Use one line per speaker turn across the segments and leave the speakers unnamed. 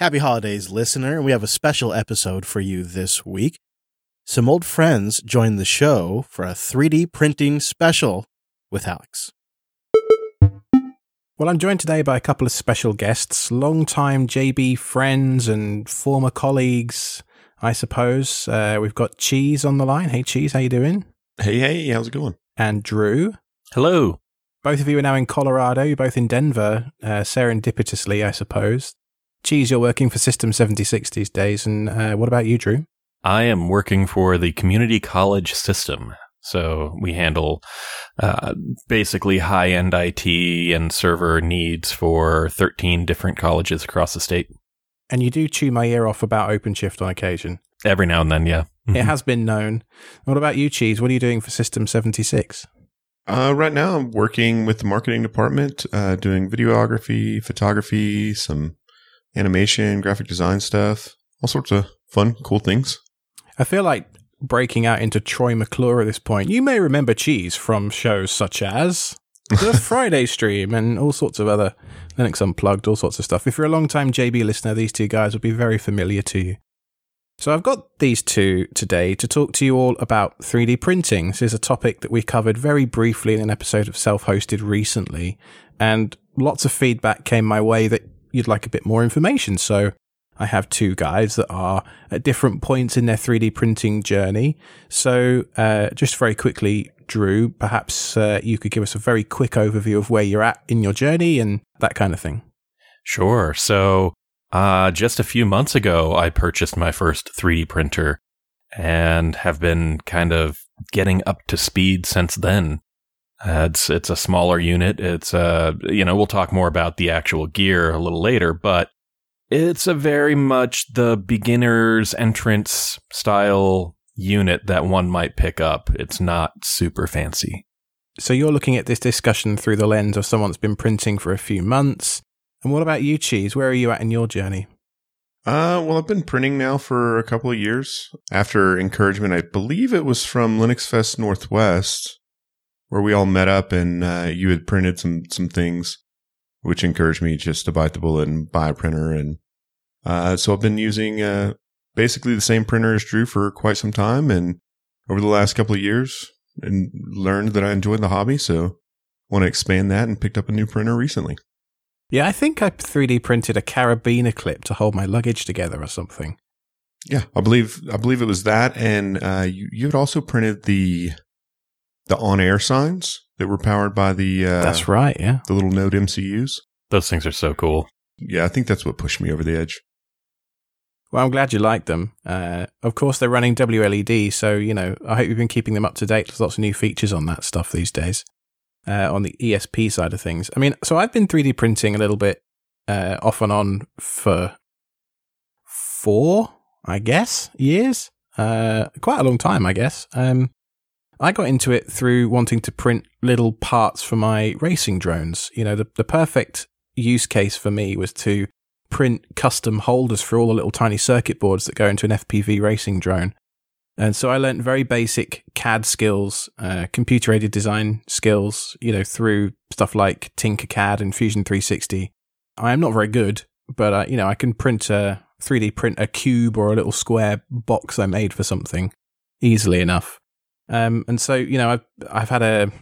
Happy holidays, listener. We have a special episode for you this week. Some old friends joined the show for a 3D printing special with Alex.
Well, I'm joined today by a couple of special guests, long-time JB friends and former colleagues, I suppose. Uh, we've got Cheese on the line. Hey, Cheese, how you doing?
Hey, hey, how's it going?
And Drew.
Hello.
Both of you are now in Colorado. You're both in Denver, uh, serendipitously, I suppose. Cheese, you're working for System 76 these days. And uh, what about you, Drew?
I am working for the community college system. So we handle uh, basically high end IT and server needs for 13 different colleges across the state.
And you do chew my ear off about OpenShift on occasion.
Every now and then, yeah.
It has been known. What about you, Cheese? What are you doing for System 76?
Uh, right now, I'm working with the marketing department, uh, doing videography, photography, some animation, graphic design stuff, all sorts of fun, cool things.
I feel like breaking out into Troy McClure at this point. You may remember Cheese from shows such as the Friday stream and all sorts of other Linux Unplugged, all sorts of stuff. If you're a long time JB listener, these two guys will be very familiar to you. So I've got these two today to talk to you all about 3D printing. This is a topic that we covered very briefly in an episode of Self-Hosted recently, and lots of feedback came my way that you'd like a bit more information. So I have two guys that are at different points in their 3D printing journey. So uh, just very quickly, Drew, perhaps uh, you could give us a very quick overview of where you're at in your journey and that kind of thing.
Sure. So uh, just a few months ago, I purchased my first 3D printer and have been kind of getting up to speed since then. Uh, it's it's a smaller unit. It's uh you know we'll talk more about the actual gear a little later, but it's a very much the beginner's entrance style unit that one might pick up. It's not super fancy.
So you're looking at this discussion through the lens of someone that's been printing for a few months. And what about you, Cheese? Where are you at in your journey?
Uh, well, I've been printing now for a couple of years after encouragement. I believe it was from Linux Fest Northwest, where we all met up and uh, you had printed some some things, which encouraged me just to bite the bullet and buy a printer. And uh, so I've been using uh, basically the same printer as Drew for quite some time, and over the last couple of years, and learned that I enjoyed the hobby. So want to expand that and picked up a new printer recently.
Yeah, I think I 3D printed a carabiner clip to hold my luggage together or something.
Yeah, I believe I believe it was that, and uh, you you had also printed the the on air signs that were powered by the uh,
That's right, yeah.
the little Node MCUs.
Those things are so cool.
Yeah, I think that's what pushed me over the edge.
Well, I'm glad you like them. Uh, of course, they're running WLED, so you know I hope you've been keeping them up to date. There's lots of new features on that stuff these days. Uh, on the ESP side of things, I mean, so I've been 3D printing a little bit uh, off and on for four, I guess, years. Uh, quite a long time, I guess. Um, I got into it through wanting to print little parts for my racing drones. You know, the, the perfect use case for me was to print custom holders for all the little tiny circuit boards that go into an FPV racing drone. And so I learned very basic CAD skills, uh, computer aided design skills, you know, through stuff like Tinkercad and Fusion 360. I am not very good, but uh, you know, I can print a 3D print a cube or a little square box I made for something easily enough. Um, and so, you know, I've, I've had a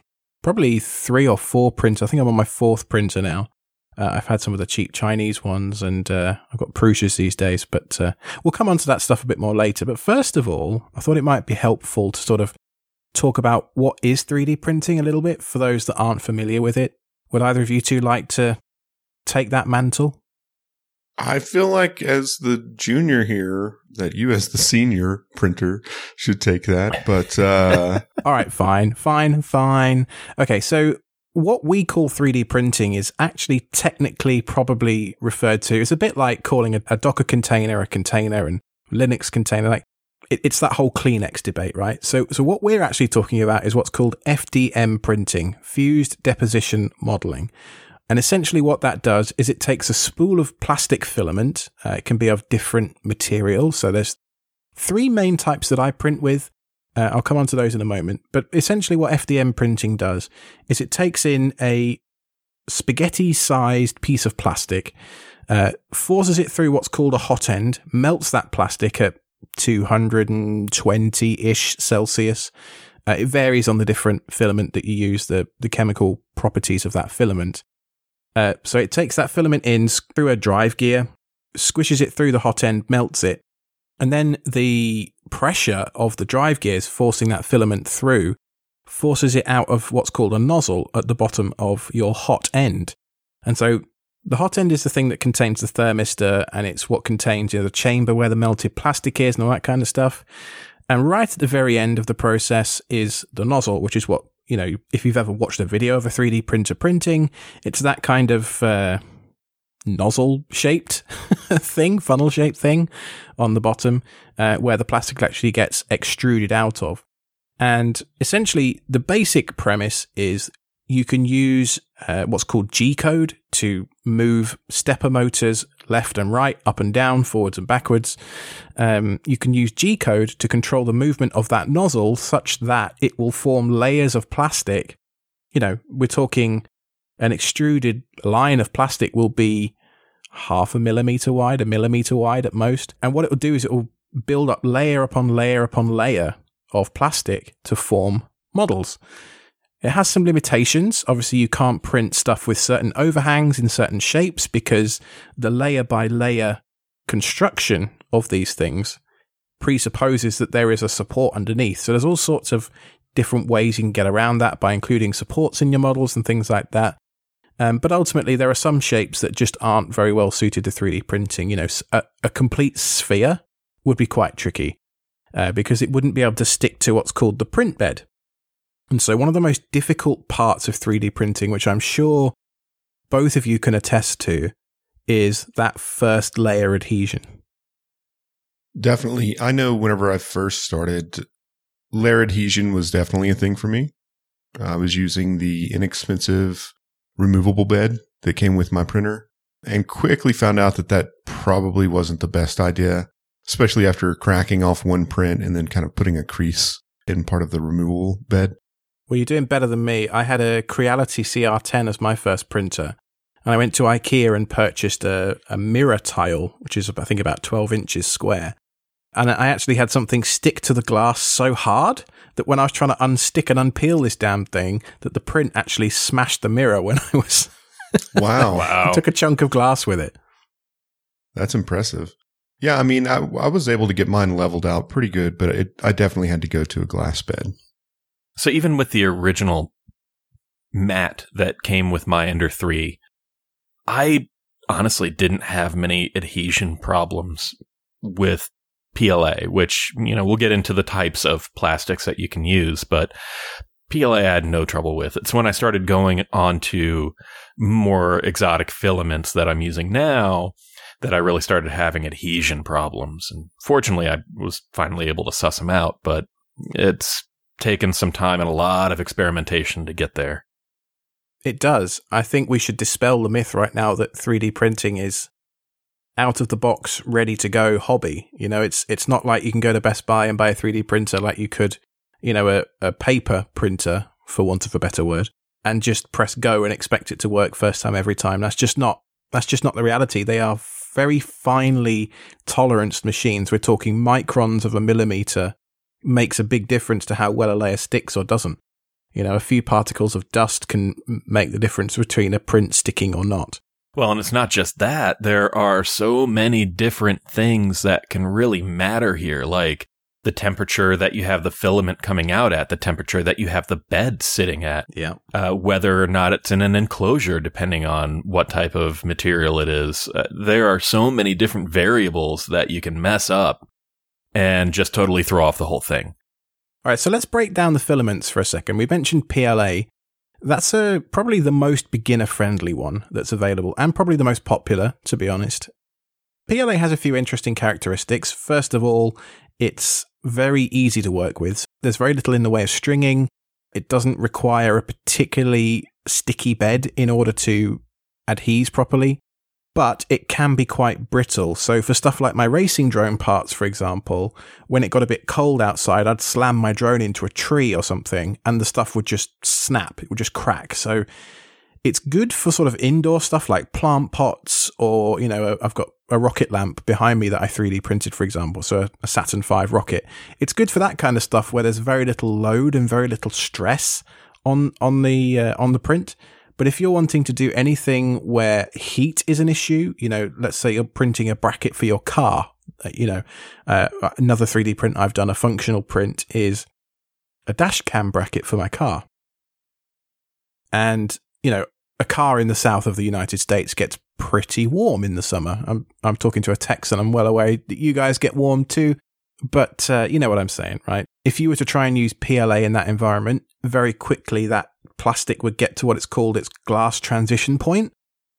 probably three or four printers. I think I'm on my fourth printer now. Uh, I've had some of the cheap Chinese ones and uh, I've got Prusa's these days, but uh, we'll come on to that stuff a bit more later. But first of all, I thought it might be helpful to sort of talk about what is 3D printing a little bit for those that aren't familiar with it. Would either of you two like to take that mantle?
I feel like as the junior here, that you as the senior printer should take that. But uh,
All right, fine, fine, fine. Okay, so what we call 3D printing is actually technically probably referred to. It's a bit like calling a, a Docker container a container and Linux container. Like it, it's that whole Kleenex debate, right? So, so what we're actually talking about is what's called FDM printing, fused deposition modeling. And essentially, what that does is it takes a spool of plastic filament. Uh, it can be of different materials. So there's three main types that I print with. Uh, I'll come on to those in a moment. But essentially, what FDM printing does is it takes in a spaghetti sized piece of plastic uh, forces it through what's called a hot end, melts that plastic at 220 ish Celsius. Uh, it varies on the different filament that you use, the, the chemical properties of that filament. Uh, so it takes that filament in through a drive gear, squishes it through the hot end, melts it, and then the pressure of the drive gears forcing that filament through forces it out of what's called a nozzle at the bottom of your hot end. And so the hot end is the thing that contains the thermistor and it's what contains you know, the chamber where the melted plastic is and all that kind of stuff. And right at the very end of the process is the nozzle, which is what, you know, if you've ever watched a video of a 3D printer printing, it's that kind of uh, nozzle shaped thing, funnel shaped thing on the bottom, uh, where the plastic actually gets extruded out of. And essentially, the basic premise is you can use uh, what's called G code to move stepper motors left and right, up and down, forwards and backwards. Um, you can use G code to control the movement of that nozzle such that it will form layers of plastic. You know, we're talking an extruded line of plastic will be half a millimeter wide, a millimeter wide at most. And what it will do is it will build up layer upon layer upon layer of plastic to form models. It has some limitations. Obviously, you can't print stuff with certain overhangs in certain shapes because the layer by layer construction of these things presupposes that there is a support underneath. So there's all sorts of different ways you can get around that by including supports in your models and things like that. Um, but ultimately, there are some shapes that just aren't very well suited to 3D printing. You know, a, a complete sphere would be quite tricky uh, because it wouldn't be able to stick to what's called the print bed. And so, one of the most difficult parts of 3D printing, which I'm sure both of you can attest to, is that first layer adhesion.
Definitely. I know whenever I first started, layer adhesion was definitely a thing for me. I was using the inexpensive removable bed that came with my printer and quickly found out that that probably wasn't the best idea, especially after cracking off one print and then kind of putting a crease in part of the removable bed.
Well, you're doing better than me. I had a Creality CR10 as my first printer. And I went to IKEA and purchased a, a mirror tile, which is, I think, about 12 inches square. And I actually had something stick to the glass so hard that when I was trying to unstick and unpeel this damn thing, that the print actually smashed the mirror when I was.
Wow.
Wow.
took a chunk of glass with it.
That's impressive. Yeah, I mean, I, I was able to get mine leveled out pretty good, but it, I definitely had to go to a glass bed.
So even with the original mat that came with my Ender 3, I honestly didn't have many adhesion problems with PLA, which, you know, we'll get into the types of plastics that you can use, but PLA I had no trouble with. It's when I started going on to more exotic filaments that I'm using now that I really started having adhesion problems. And fortunately, I was finally able to suss them out, but it's taken some time and a lot of experimentation to get there.
It does. I think we should dispel the myth right now that 3D printing is out of the box, ready to go hobby. You know, it's it's not like you can go to Best Buy and buy a 3D printer like you could, you know, a, a paper printer, for want of a better word, and just press go and expect it to work first time every time. That's just not that's just not the reality. They are very finely toleranced machines. We're talking microns of a millimeter makes a big difference to how well a layer sticks or doesn't. You know, a few particles of dust can make the difference between a print sticking or not.
Well, and it's not just that. There are so many different things that can really matter here, like the temperature that you have the filament coming out at, the temperature that you have the bed sitting at,
Yeah.
uh, whether or not it's in an enclosure, depending on what type of material it is. Uh, there are so many different variables that you can mess up and just totally throw off the whole thing.
All right, so let's break down the filaments for a second. We mentioned PLA. That's a, probably the most beginner friendly one that's available and probably the most popular, to be honest. PLA has a few interesting characteristics. First of all, it's very easy to work with. There's very little in the way of stringing. It doesn't require a particularly sticky bed in order to adhere properly, but it can be quite brittle. So for stuff like my racing drone parts, for example, when it got a bit cold outside, I'd slam my drone into a tree or something and the stuff would just snap. It would just crack. So It's good for sort of indoor stuff like plant pots, or you know, I've got a rocket lamp behind me that I 3D printed, for example, so a Saturn V rocket. It's good for that kind of stuff where there's very little load and very little stress on on the uh, on the print. But if you're wanting to do anything where heat is an issue, you know, let's say you're printing a bracket for your car, uh, you know, uh, another 3D print I've done, a functional print, is a dash cam bracket for my car. And, you know, a car in the south of the United States gets pretty warm in the summer. I'm, I'm talking to a Texan. I'm well aware that you guys get warm too. But uh, you know what I'm saying, right? If you were to try and use PLA in that environment, very quickly that plastic would get to what it's called its glass transition point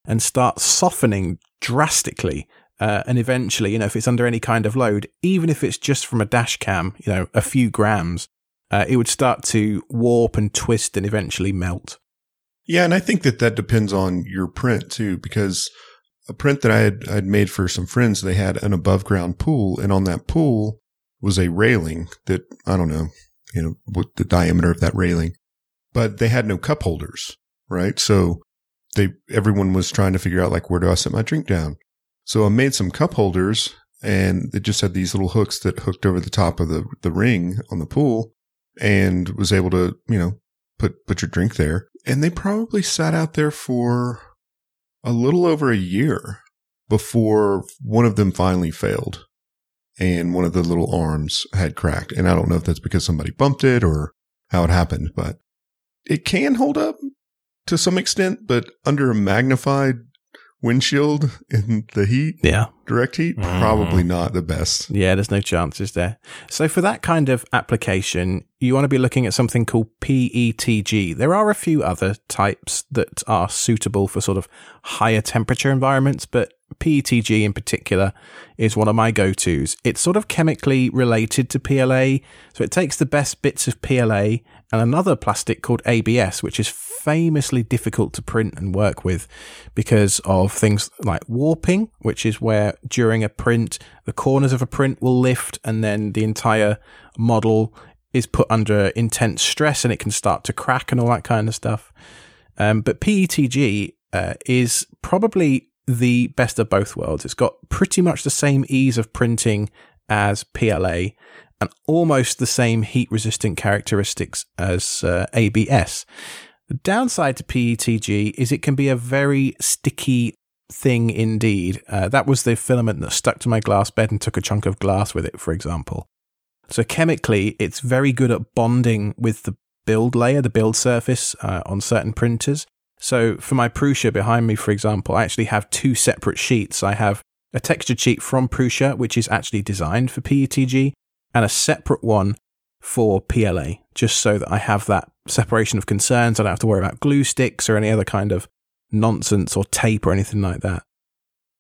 and start softening drastically. Uh, and eventually, you know, if it's under any kind of load, even if it's just from a dash cam, you know, a few grams, uh, it would start to warp and twist and eventually melt.
Yeah, and I think that that depends on your print too, because a print that I had I'd made for some friends, they had an above ground pool, and on that pool was a railing that I don't know, you know, what the diameter of that railing, but they had no cup holders, right? So they everyone was trying to figure out like where do I set my drink down. So I made some cup holders, and it just had these little hooks that hooked over the top of the the ring on the pool, and was able to you know put put your drink there. And they probably sat out there for a little over a year before one of them finally failed and one of the little arms had cracked. And I don't know if that's because somebody bumped it or how it happened, but it can hold up to some extent, but under a magnified windshield in the heat,
Yeah.
direct heat,
Mm.
probably not the best.
Yeah, there's no chances there. So for that kind of application, you want to be looking at something called PETG. There are a few other types that are suitable for sort of higher temperature environments, but PETG in particular is one of my go-tos. It's sort of chemically related to PLA, so it takes the best bits of PLA and another plastic called ABS, which is famously difficult to print and work with because of things like warping, which is where during a print, the corners of a print will lift and then the entire model is put under intense stress and it can start to crack and all that kind of stuff. Um, but PETG uh, is probably the best of both worlds. It's got pretty much the same ease of printing as PLA and almost the same heat resistant characteristics as uh, ABS. The downside to PETG is it can be a very sticky thing indeed. Uh, that was the filament that stuck to my glass bed and took a chunk of glass with it, for example. So chemically, it's very good at bonding with the build layer, the build surface uh, on certain printers. So for my Prusa behind me, for example, I actually have two separate sheets. I have a textured sheet from Prusa, which is actually designed for PETG, and a separate one for PLA, just so that I have that separation of concerns. I don't have to worry about glue sticks or any other kind of nonsense or tape or anything like that.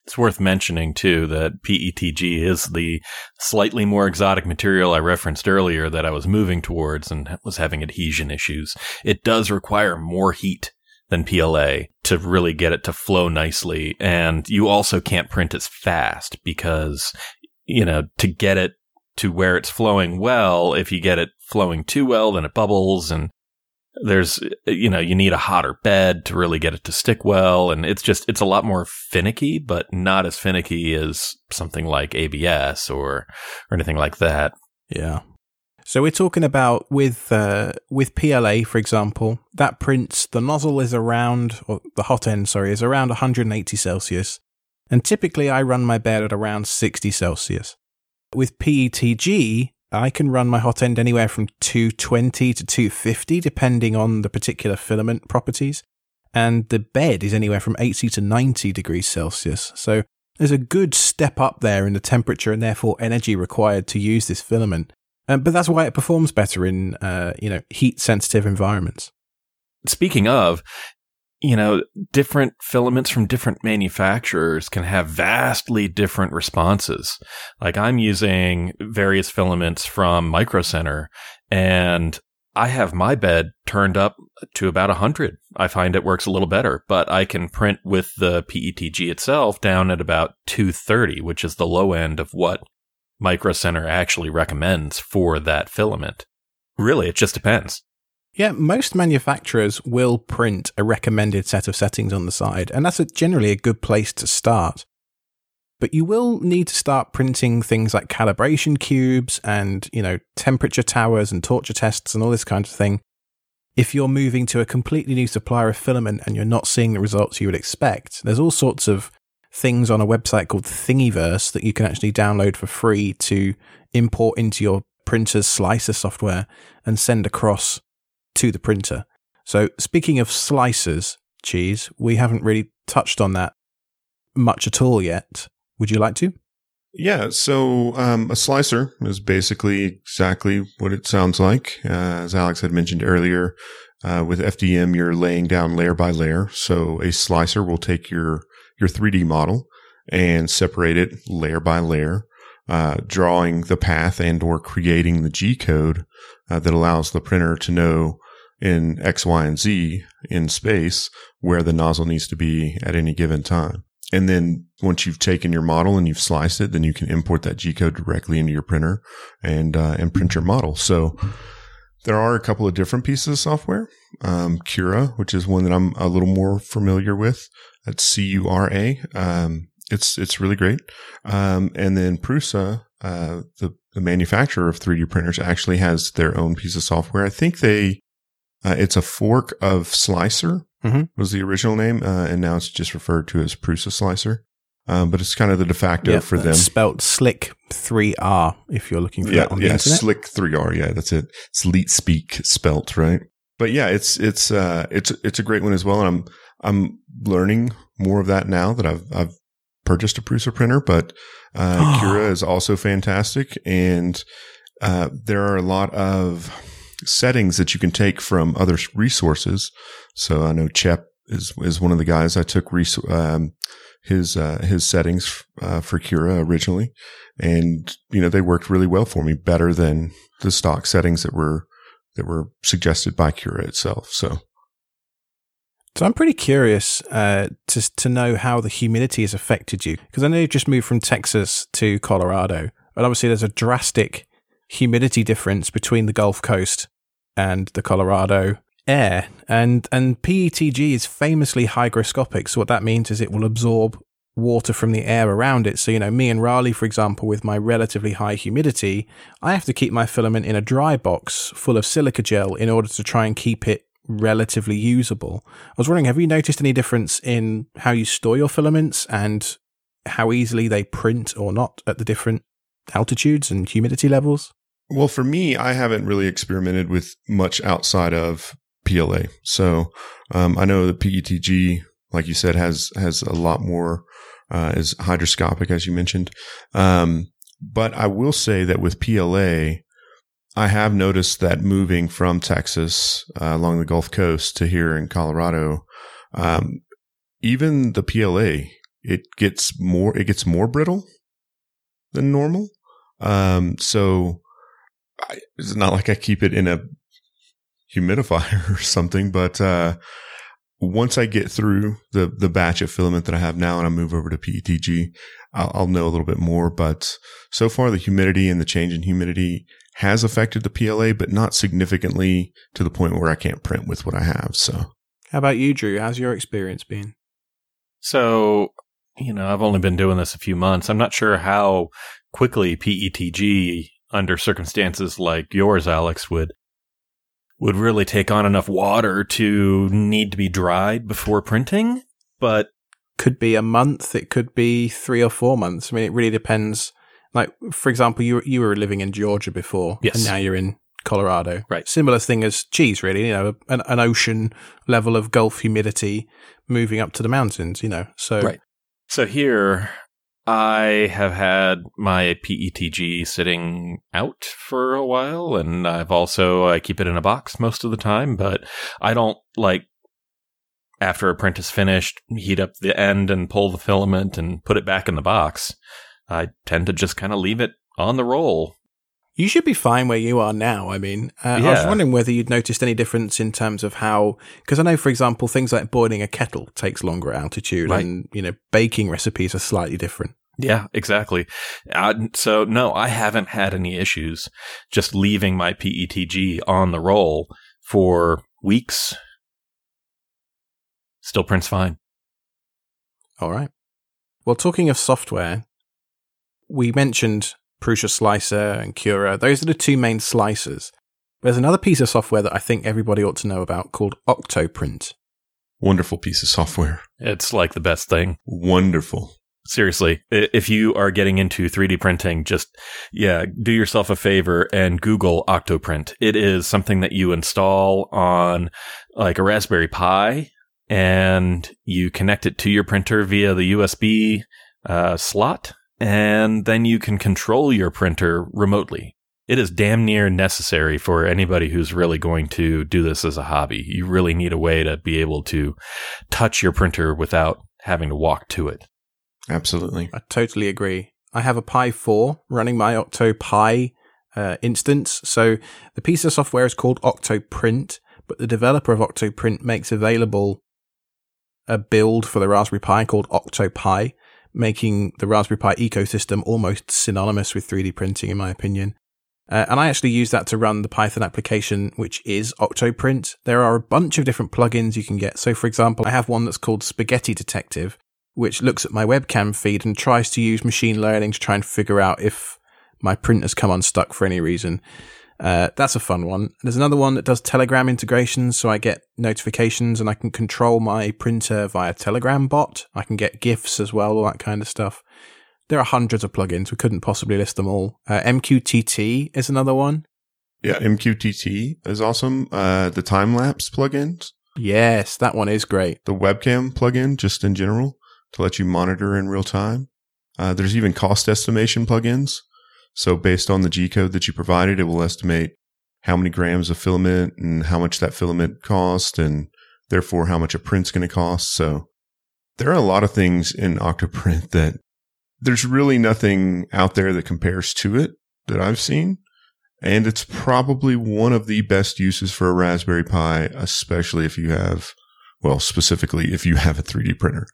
It's worth mentioning too that PETG is the slightly more exotic material I referenced earlier that I was moving towards and was having adhesion issues. It does require more heat than PLA to really get it to flow nicely. And you also can't print as fast because, you know, to get it to where it's flowing well, if you get it flowing too well, then it bubbles and there's you know you need a hotter bed to really get it to stick well and it's just it's a lot more finicky but not as finicky as something like abs or or anything like that
Yeah. So we're talking about with uh, with PLA, for example, that prints the nozzle is around, or the hot end, sorry, is around 180 Celsius, and typically I run my bed at around 60 Celsius. With PETG, I can run my hot end anywhere from 220 to 250, depending on the particular filament properties, and the bed is anywhere from 80 to 90 degrees Celsius. So there's a good step up there in the temperature and therefore energy required to use this filament. Um, but that's why it performs better in uh, you know heat sensitive environments.
speaking of you know different filaments from different manufacturers can have vastly different responses like i'm using various filaments from micro center and I have my bed turned up to about 100. I find it works a little better, but I can print with the PETG itself down at about 230, which is the low end of what Micro Center actually recommends for that filament. Really, it just depends.
Yeah, most manufacturers will print a recommended set of settings on the side, and that's a, generally a good place to start. But you will need to start printing things like calibration cubes and, you know, temperature towers and torture tests and all this kind of thing. If you're moving to a completely new supplier of filament and you're not seeing the results you would expect, there's all sorts of things on a website called Thingiverse that you can actually download for free to import into your printer's slicer software and send across to the printer. So, speaking of slicers, cheese, we haven't really touched on that much at all yet. Would you like to?
Yeah, so um, a slicer is basically exactly what it sounds like. Uh, as Alex had mentioned earlier, uh, with FDM, you're laying down layer by layer. So a slicer will take your your 3D model and separate it layer by layer, uh, drawing the path and or creating the G code uh, that allows the printer to know in X, Y, and Z in space where the nozzle needs to be at any given time. And then once you've taken your model and you've sliced it, then you can import that G code directly into your printer and uh, and print your model. So there are a couple of different pieces of software. Um, Cura, which is one that I'm a little more familiar with. That's C U R A. Um, it's it's really great. Um, and then Prusa, uh, the the manufacturer of 3D printers, actually has their own piece of software. I think they uh, it's a fork of Slic3r
Mhm.
was the original name, uh, and now it's just referred to as Prusa Slicer. Um, but it's kind of the de facto for them.
Spelt slick 3R if you're looking for
yeah,
that on the
yeah,
internet.
Slick three R. Yeah, that's it. It's Leet Speak spelt right. But yeah, it's it's uh it's it's a great one as well, and I'm I'm learning more of that now that I've I've purchased a Prusa printer. But uh, Cura is also fantastic, and uh, there are a lot of settings that you can take from other resources. So I know Chep is is one of the guys I took res- um, his uh, his settings uh, for Cura originally, and you know they worked really well for me, better than the stock settings that were that were suggested by Cura itself. So
So I'm pretty curious uh, to to know how the humidity has affected you because I know you've just moved from Texas to Colorado, and obviously there's a drastic humidity difference between the Gulf Coast and the Colorado air, and and PETG is famously hygroscopic. So what that means is it will absorb water from the air around it. So you know, me and Raleigh, for example, with my relatively high humidity, I have to keep my filament in a dry box full of silica gel in order to try and keep it relatively usable. I was wondering, have you noticed any difference in how you store your filaments and how easily they print or not at the different altitudes and humidity levels?
Well, for me, I haven't really experimented with much outside of PLA. So um, I know the PETG, like you said, has has a lot more uh, is hydroscopic, as you mentioned. Um, but I will say that with PLA, I have noticed that moving from Texas uh, along the Gulf Coast to here in Colorado, um, even the PLA it gets more it gets more brittle than normal. Um, so I, it's not like I keep it in a humidifier or something, but uh, once I get through the the batch of filament that I have now and I move over to PETG, I'll, I'll know a little bit more. But so far, the humidity and the change in humidity has affected the PLA, but not significantly to the point where I can't print with what I have. So
How about you, Drew? How's your experience been?
So, you know, I've only been doing this a few months. I'm not sure how quickly PETG, under circumstances like yours, Alex, would would really take on enough water to need to be dried before printing. But
Could be a month. It could be three or four months. I mean, it really depends. Like, for example, you you were living in Georgia before,
Yes.
and now you're in Colorado.
Right.
Similar thing as cheese, really. You know, an, an ocean level of Gulf humidity moving up to the mountains. You know, so
Right. So here, I have had my PETG sitting out for a while, and I've also I keep it in a box most of the time. But I don't like after a print finished, heat up the end and pull the filament and put it back in the box. I tend to just kind of leave it on the roll.
You should be fine where you are now. I mean, uh, I was wondering whether you'd noticed any difference in terms of how, because I know, for example, things like boiling a kettle takes longer at altitude,
Right.
and you know, baking recipes are slightly different.
Yeah, exactly. Uh, so no, I haven't had any issues just leaving my PETG on the roll for weeks. Still prints fine.
All right. Well, talking of software, we mentioned Prusa Slicer and Cura. Those are the two main slicers. There's another piece of software that I think everybody ought to know about called Octoprint.
Wonderful piece of software.
It's like the best thing.
Wonderful.
Seriously, if you are getting into 3D printing, just, yeah, do yourself a favor and Google Octoprint. It is something that you install on like a Raspberry Pi and you connect it to your printer via the USB uh, slot, and then you can control your printer remotely. It is damn near necessary for anybody who's really going to do this as a hobby. You really need a way to be able to touch your printer without having to walk to it.
Absolutely.
I totally agree. I have a Pi 4 running my OctoPi uh, instance. So the piece of software is called Octoprint, but the developer of Octoprint makes available a build for the Raspberry Pi called OctoPi, making the Raspberry Pi ecosystem almost synonymous with 3D printing, in my opinion. Uh, and I actually use that to run the Python application, which is Octoprint. There are a bunch of different plugins you can get. So, for example, I have one that's called Spaghetti Detective, which looks at my webcam feed and tries to use machine learning to try and figure out if my print has come unstuck for any reason. Uh, that's a fun one. There's another one that does Telegram integrations, so I get notifications and I can control my printer via Telegram bot. I can get GIFs as well, all that kind of stuff. There are hundreds of plugins. We couldn't possibly list them all. Uh, MQTT is another one.
Yeah, MQTT is awesome. Uh, the time lapse plugins,
Yes, that one is great.
the webcam plugin, just in general, to let you monitor in real time. Uh, there's even cost estimation plugins. So based on the G code that you provided, it will estimate how many grams of filament and how much that filament cost and therefore how much a print's going to cost. So there are a lot of things in Octoprint that there's really nothing out there that compares to it that I've seen. And it's probably one of the best uses for a Raspberry Pi, especially if you have, well, specifically if you have a 3D printer.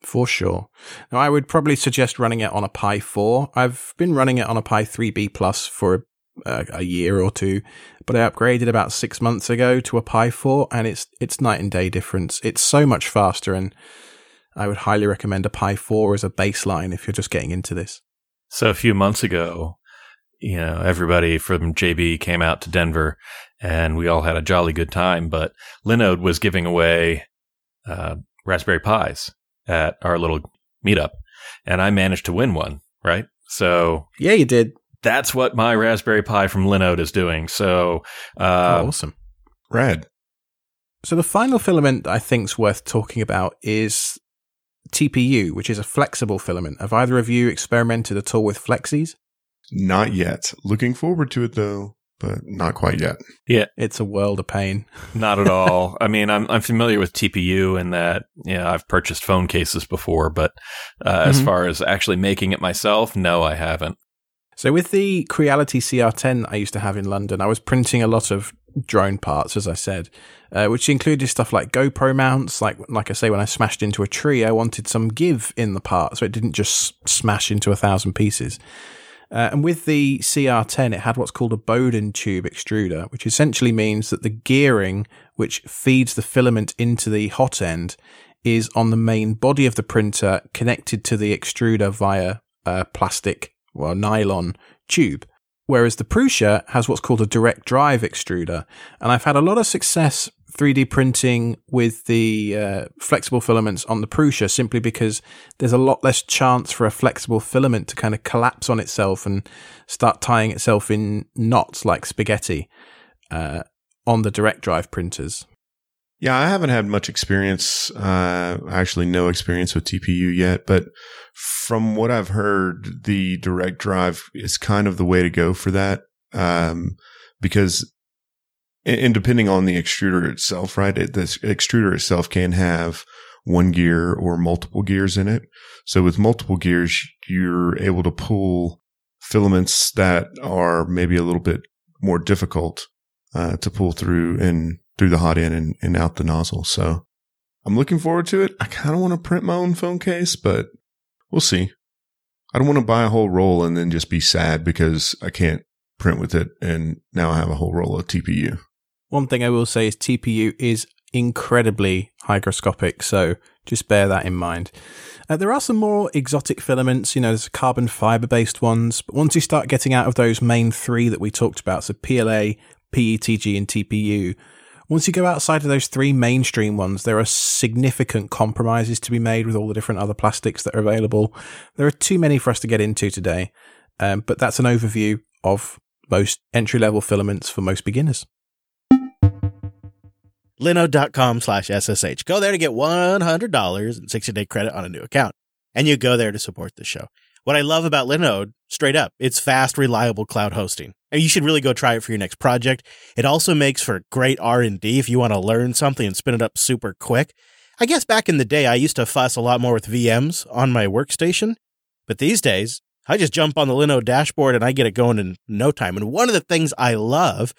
For sure. Now, I would probably suggest running it on a Pi 4. I've been running it on a Pi 3B Plus for a, a year or two, but I upgraded about six months ago to a Pi 4, and it's it's night and day difference. It's so much faster, and I would highly recommend a Pi 4 as a baseline if you're just getting into this.
So a few months ago, you know, everybody from JB came out to Denver and we all had a jolly good time, but Linode was giving away uh, Raspberry Pis at our little meetup and I managed to win one, right? So
Yeah, you did.
that's what my Raspberry Pi from Linode is doing. So, uh,
oh, awesome.
Rad.
So the final filament I think's worth talking about is TPU, which is a flexible filament. Have either of you experimented at all with flexies?
Not yet. Looking forward to it though, but not quite yet.
Yeah, it's a world of pain.
Not at all. I mean, I'm I'm familiar with TPU in that yeah, I've purchased phone cases before, but uh, as
Mhm.
far as actually making it myself, no, I haven't.
So with the Creality CR10 I used to have in London, I was printing a lot of drone parts, as I said, uh, which included stuff like GoPro mounts. Like like I say, when I smashed into a tree, I wanted some give in the part, so it didn't just smash into a thousand pieces. Uh, and with the CR10, it had what's called a Bowden tube extruder, which essentially means that the gearing which feeds the filament into the hot end is on the main body of the printer connected to the extruder via a plastic, well, nylon tube. Whereas the Prusa has what's called a direct drive extruder. And I've had a lot of success 3D printing with the uh, flexible filaments on the Prusa simply because there's a lot less chance for a flexible filament to kind of collapse on itself and start tying itself in knots like spaghetti uh, on the direct drive printers.
Yeah, I haven't had much experience, uh, actually no experience with TPU yet, but from what I've heard, the direct drive is kind of the way to go for that. Um, because and depending on the extruder itself, right? It, the extruder itself can have one gear or multiple gears in it. So with multiple gears, you're able to pull filaments that are maybe a little bit more difficult uh, to pull through and through the hot end and, and out the nozzle. So I'm looking forward to it. I kind of want to print my own phone case, but we'll see. I don't want to buy a whole roll and then just be sad because I can't print with it. And now I have a whole roll of TPU.
One thing I will say is TPU is incredibly hygroscopic, so just bear that in mind. Uh, there are some more exotic filaments, you know, there's carbon fiber based ones, but once you start getting out of those main three that we talked about, so PLA, PETG, and TPU, once you go outside of those three mainstream ones, there are significant compromises to be made with all the different other plastics that are available. There are too many for us to get into today, um, but that's an overview of most entry level filaments for most beginners.
Linode.com slash SSH. Go there to get $100 and 60 day credit on a new account. And you go there to support the show. What I love about Linode, straight up, it's fast, reliable cloud hosting. And you should really go try it for your next project. It also makes for great R&D if you want to learn something and spin it up super quick. I guess back in the day, I used to fuss a lot more with VMs on my workstation. But these days, I just jump on the Linode dashboard and I get it going in no time. And one of the things I love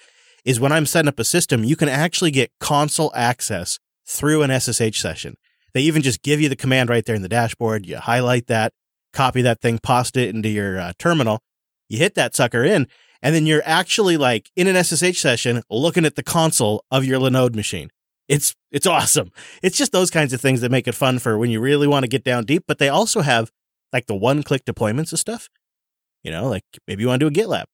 is when I'm setting up a system, you can actually get console access through an SSH session. They even just give you the command right there in the dashboard. You highlight that, copy that thing, post it into your uh, terminal. You hit that sucker in, and then you're actually like in an SSH session looking at the console of your Linode machine. It's it's awesome. It's just those kinds of things that make it fun for when you really want to get down deep. But they also have like the one click deployments of stuff. You know, like maybe you want to do a GitLab.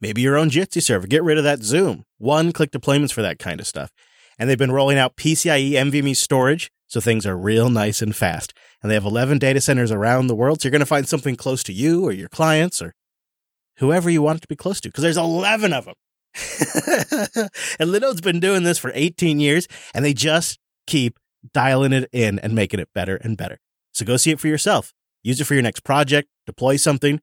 Maybe your own Jitsi server. Get rid of that Zoom. One click deployments for that kind of stuff. And they've been rolling out PCIe NVMe storage, so things are real nice and fast. And they have 11 data centers around the world, so you're going to find something close to you or your clients or whoever you want it to be close to, because there's 11 of them. and Linode's been doing this for 18 years, and they just keep dialing it in and making it better and better. So go see it for yourself. Use it for your next project, deploy something,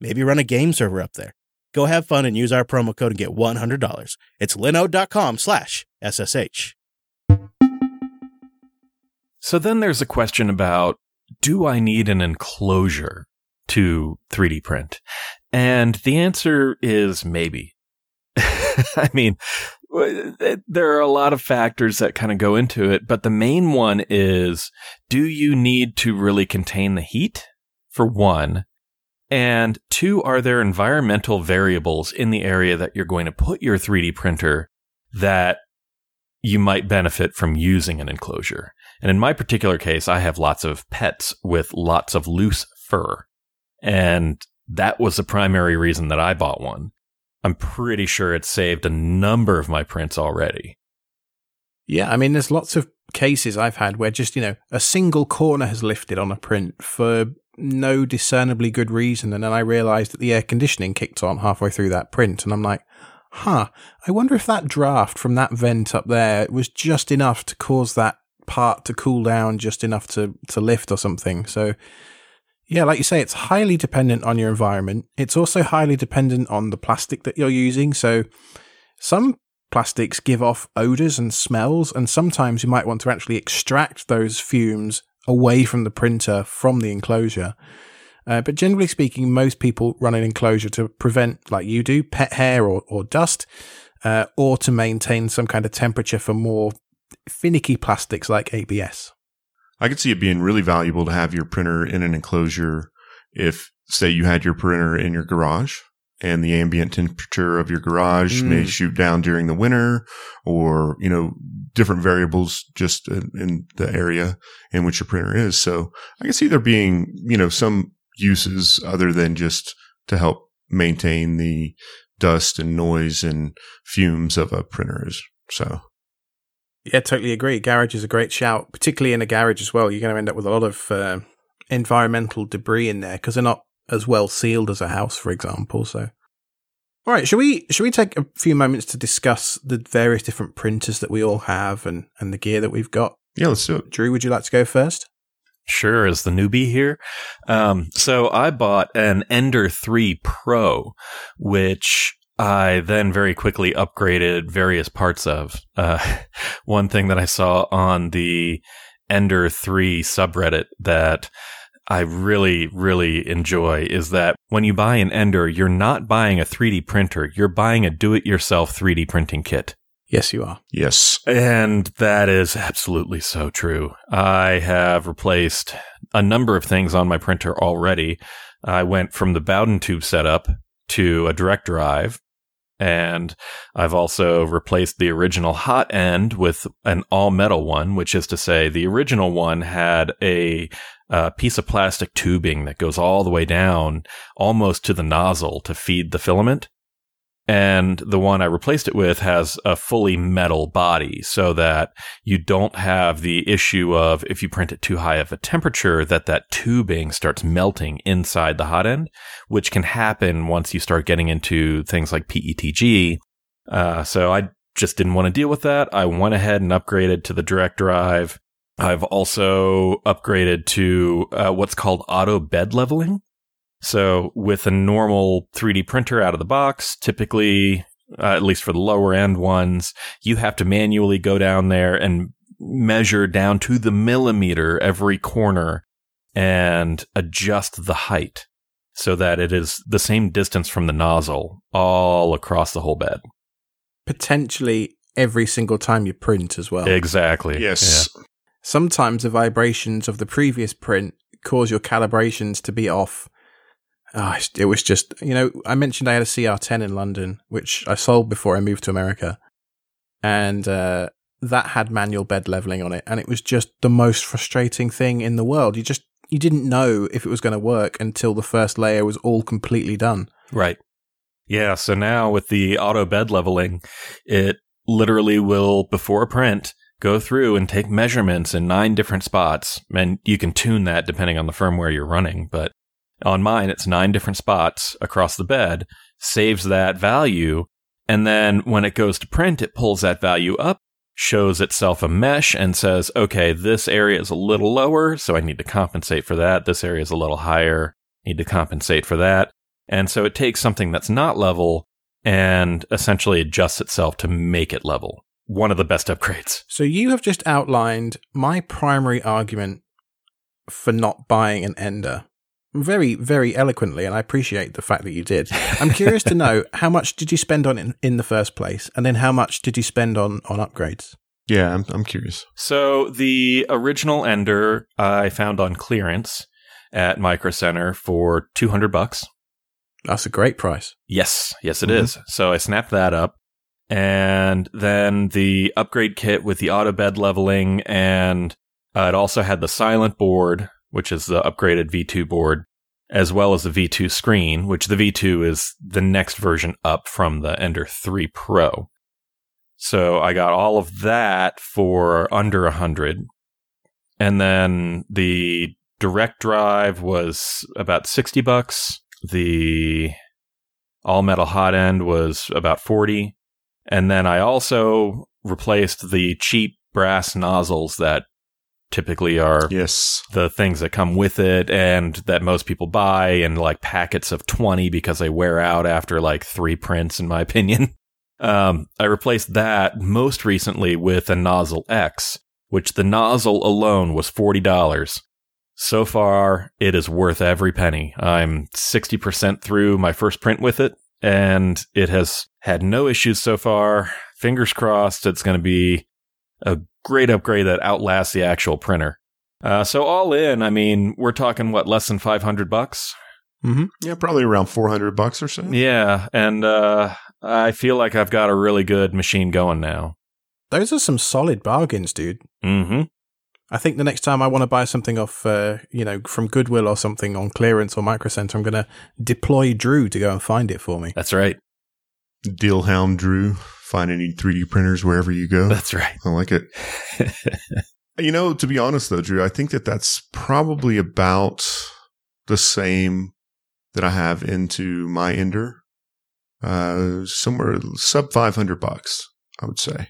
maybe run a game server up there. Go have fun and use our promo code and get $100. It's linode.com slash SSH.
So then there's a question about do I need an enclosure to 3D print? And the answer is maybe. I mean, there are a lot of factors that kind of go into it, but the main one is do you need to really contain the heat? For one. And two, are there environmental variables in the area that you're going to put your 3D printer that you might benefit from using an enclosure? And in my particular case, I have lots of pets with lots of loose fur. And that was the primary reason that I bought one. I'm pretty sure it saved a number of my prints already.
Yeah, I mean, there's lots of cases I've had where just, you know, a single corner has lifted on a print for no discernibly good reason. And then I realized that the air conditioning kicked on halfway through that print. And I'm like, huh, I wonder if that draft from that vent up there was just enough to cause that part to cool down, just enough to, to lift or something. So, yeah, like you say, it's highly dependent on your environment. It's also highly dependent on the plastic that you're using. So some plastics give off odors and smells, and sometimes you might want to actually extract those fumes away from the printer from the enclosure. Uh, but generally speaking, most people run an enclosure to prevent, like you do, pet hair or, or dust, uh, or to maintain some kind of temperature for more finicky plastics like ABS.
I could see it being really valuable to have your printer in an enclosure if, say, you had your printer in your garage and the ambient temperature of your garage mm. may shoot down during the winter or, you know, different variables just in, in, the area in which your printer is. So I can see there being, you know, some uses other than just to help maintain the dust and noise and fumes of a printer. So
yeah, totally agree. Garage is a great shout, particularly in a garage as well. You're going to end up with a lot of uh, environmental debris in there because they're not as well sealed as a house, for example. So, all right, should we should we take a few moments to discuss the various different printers that we all have and and the gear that we've got?
Yeah, let's do it.
Drew, would you like to go first?
Sure, as the newbie here. Um, so I bought an Ender 3 Pro, which I then very quickly upgraded various parts of. Uh, one thing that I saw on the Ender 3 subreddit that I really, really enjoy is that when you buy an Ender, you're not buying a 3D printer, you're buying a do it yourself 3D printing kit.
Yes, you are.
Yes.
And that is absolutely so true. I have replaced a number of things on my printer already. I went from the Bowden tube setup to a direct drive And I've also replaced the original hot end with an all metal one, which is to say the original one had a, a piece of plastic tubing that goes all the way down almost to the nozzle to feed the filament. And the one I replaced it with has a fully metal body so that you don't have the issue of if you print it too high of a temperature that that tubing starts melting inside the hot end, which can happen once you start getting into things like PETG. Uh, so I just didn't want to deal with that. I went ahead and upgraded to the direct drive. I've also upgraded to uh, what's called auto bed leveling. So with a normal 3D printer out of the box, typically, uh, at least for the lower end ones, you have to manually go down there and measure down to the millimeter every corner and adjust the height so that it is the same distance from the nozzle all across the whole bed.
Potentially every single time you print as well.
Exactly.
Yes.
Sometimes the vibrations of the previous print cause your calibrations to be off. Oh, it was just, you know, I mentioned I had a CR10 in London, which I sold before I moved to America. And uh, that had manual bed leveling on it. And it was just the most frustrating thing in the world. You just, you didn't know if it was going to work until the first layer was all completely done.
Right. Yeah. So now with the auto bed leveling, it literally will, before print, go through and take measurements in nine different spots. And you can tune that depending on the firmware you're running. But on mine, it's nine different spots across the bed, saves that value. And then when it goes to print, it pulls that value up, shows itself a mesh and says, okay, this area is a little lower. So I need to compensate for that. This area is a little higher. Need to compensate for that. And so it takes something that's not level and essentially adjusts itself to make it level. One of the best upgrades.
So you have just outlined my primary argument for not buying an Ender very, very eloquently, and I appreciate the fact that you did. I'm curious to know how much did you spend on it in, in the first place, and then how much did you spend on on upgrades?
Yeah, I'm, I'm curious.
So the original Ender I found on clearance at Micro Center for 200 bucks.
That's a great price.
Yes, yes, it mm-hmm. is. So I snapped that up. And then the upgrade kit with the auto bed leveling, and uh, it also had the silent board, which is the upgraded V2 board, as well as the V2 screen, which the V2 is the next version up from the Ender 3 Pro. So I got all of that for under a hundred. And then the direct drive was about 60 bucks. The all metal hot end was about 40. And then I also replaced the cheap brass nozzles that typically are
yes.
the things that come with it and that most people buy and like packets of 20 because they wear out after like three prints in my opinion. Um, i replaced that most recently with a nozzle x which the nozzle alone was $40 so far it is worth every penny. I'm 60% through my first print with it and it has had no issues so far. Fingers crossed it's going to be a great upgrade that outlasts the actual printer. Uh, so all in, I mean, we're talking what less than five hundred bucks.
Mm-hmm. Yeah, probably around four hundred bucks or so.
Yeah, and uh, I feel like I've got a really good machine going now.
Those are some solid bargains, dude.
Mm-hmm.
I think the next time I want to buy something off, uh, you know, from Goodwill or something on clearance or Micro Center, I'm going to deploy Drew to go and find it for me.
That's right.
Dealhound Drew find any 3D printers wherever you go.
That's right.
I like it. you know, to be honest though, Drew, I think that that's probably about the same that I have into my Ender. Uh, somewhere sub 500 bucks, I would say.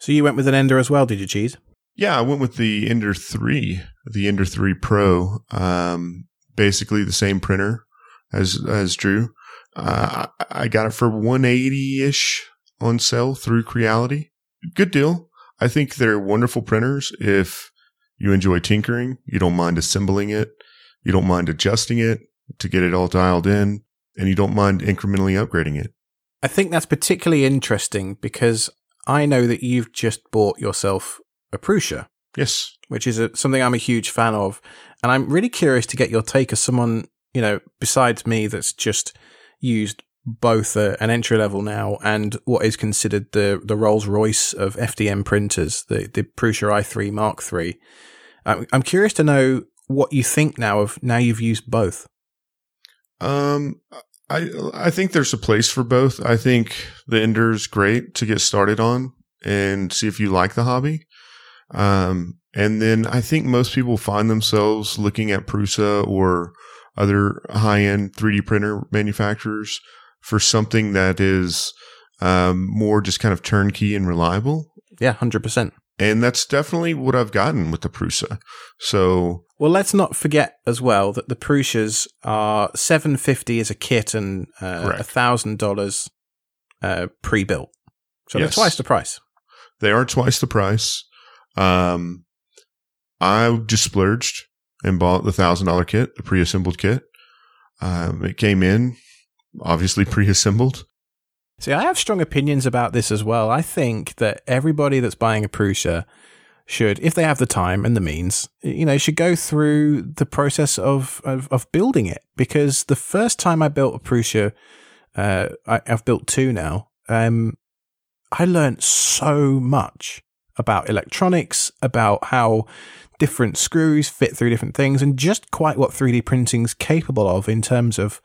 So you went with an Ender as well, did you, Cheese?
Yeah, I went with the Ender 3, the Ender 3 Pro. Um, basically the same printer as, as Drew. Uh, I got it for 180 ish on sale through Creality. Good deal. I think they're wonderful printers if you enjoy tinkering, you don't mind assembling it, you don't mind adjusting it to get it all dialed in, and you don't mind incrementally upgrading it.
I think that's particularly interesting because I know that you've just bought yourself a Prusa.
Yes.
Which is a, something I'm a huge fan of. And I'm really curious to get your take as someone, you know, besides me that's just used both an entry level now and what is considered the the Rolls Royce of FDM printers, the the Prusa i3 Mark III. I'm, I'm curious to know what you think now of now you've used both.
Um, I I think there's a place for both. I think the Ender's great to get started on and see if you like the hobby. Um, and then I think most people find themselves looking at Prusa or other high end 3D printer manufacturers for something that is um, more just kind of turnkey and reliable.
Yeah, 100%.
And that's definitely what I've gotten with the Prusa. So,
well, let's not forget as well that the Prusas are 750 as a kit and uh, $1,000 uh, pre-built. So yes. they're twice the price.
They are twice the price. Um, I just splurged and bought the thousand dollar kit, the pre-assembled kit. Um, it came in obviously pre-assembled.
See, I have strong opinions about this as well. I think that everybody that's buying a Prusa should, if they have the time and the means, you know, should go through the process of, of, of building it. Because the first time I built a Prusa, uh, I, have built two now. Um, I learned so much about electronics, about how different screws fit through different things, and just quite what 3D printing's capable of in terms of,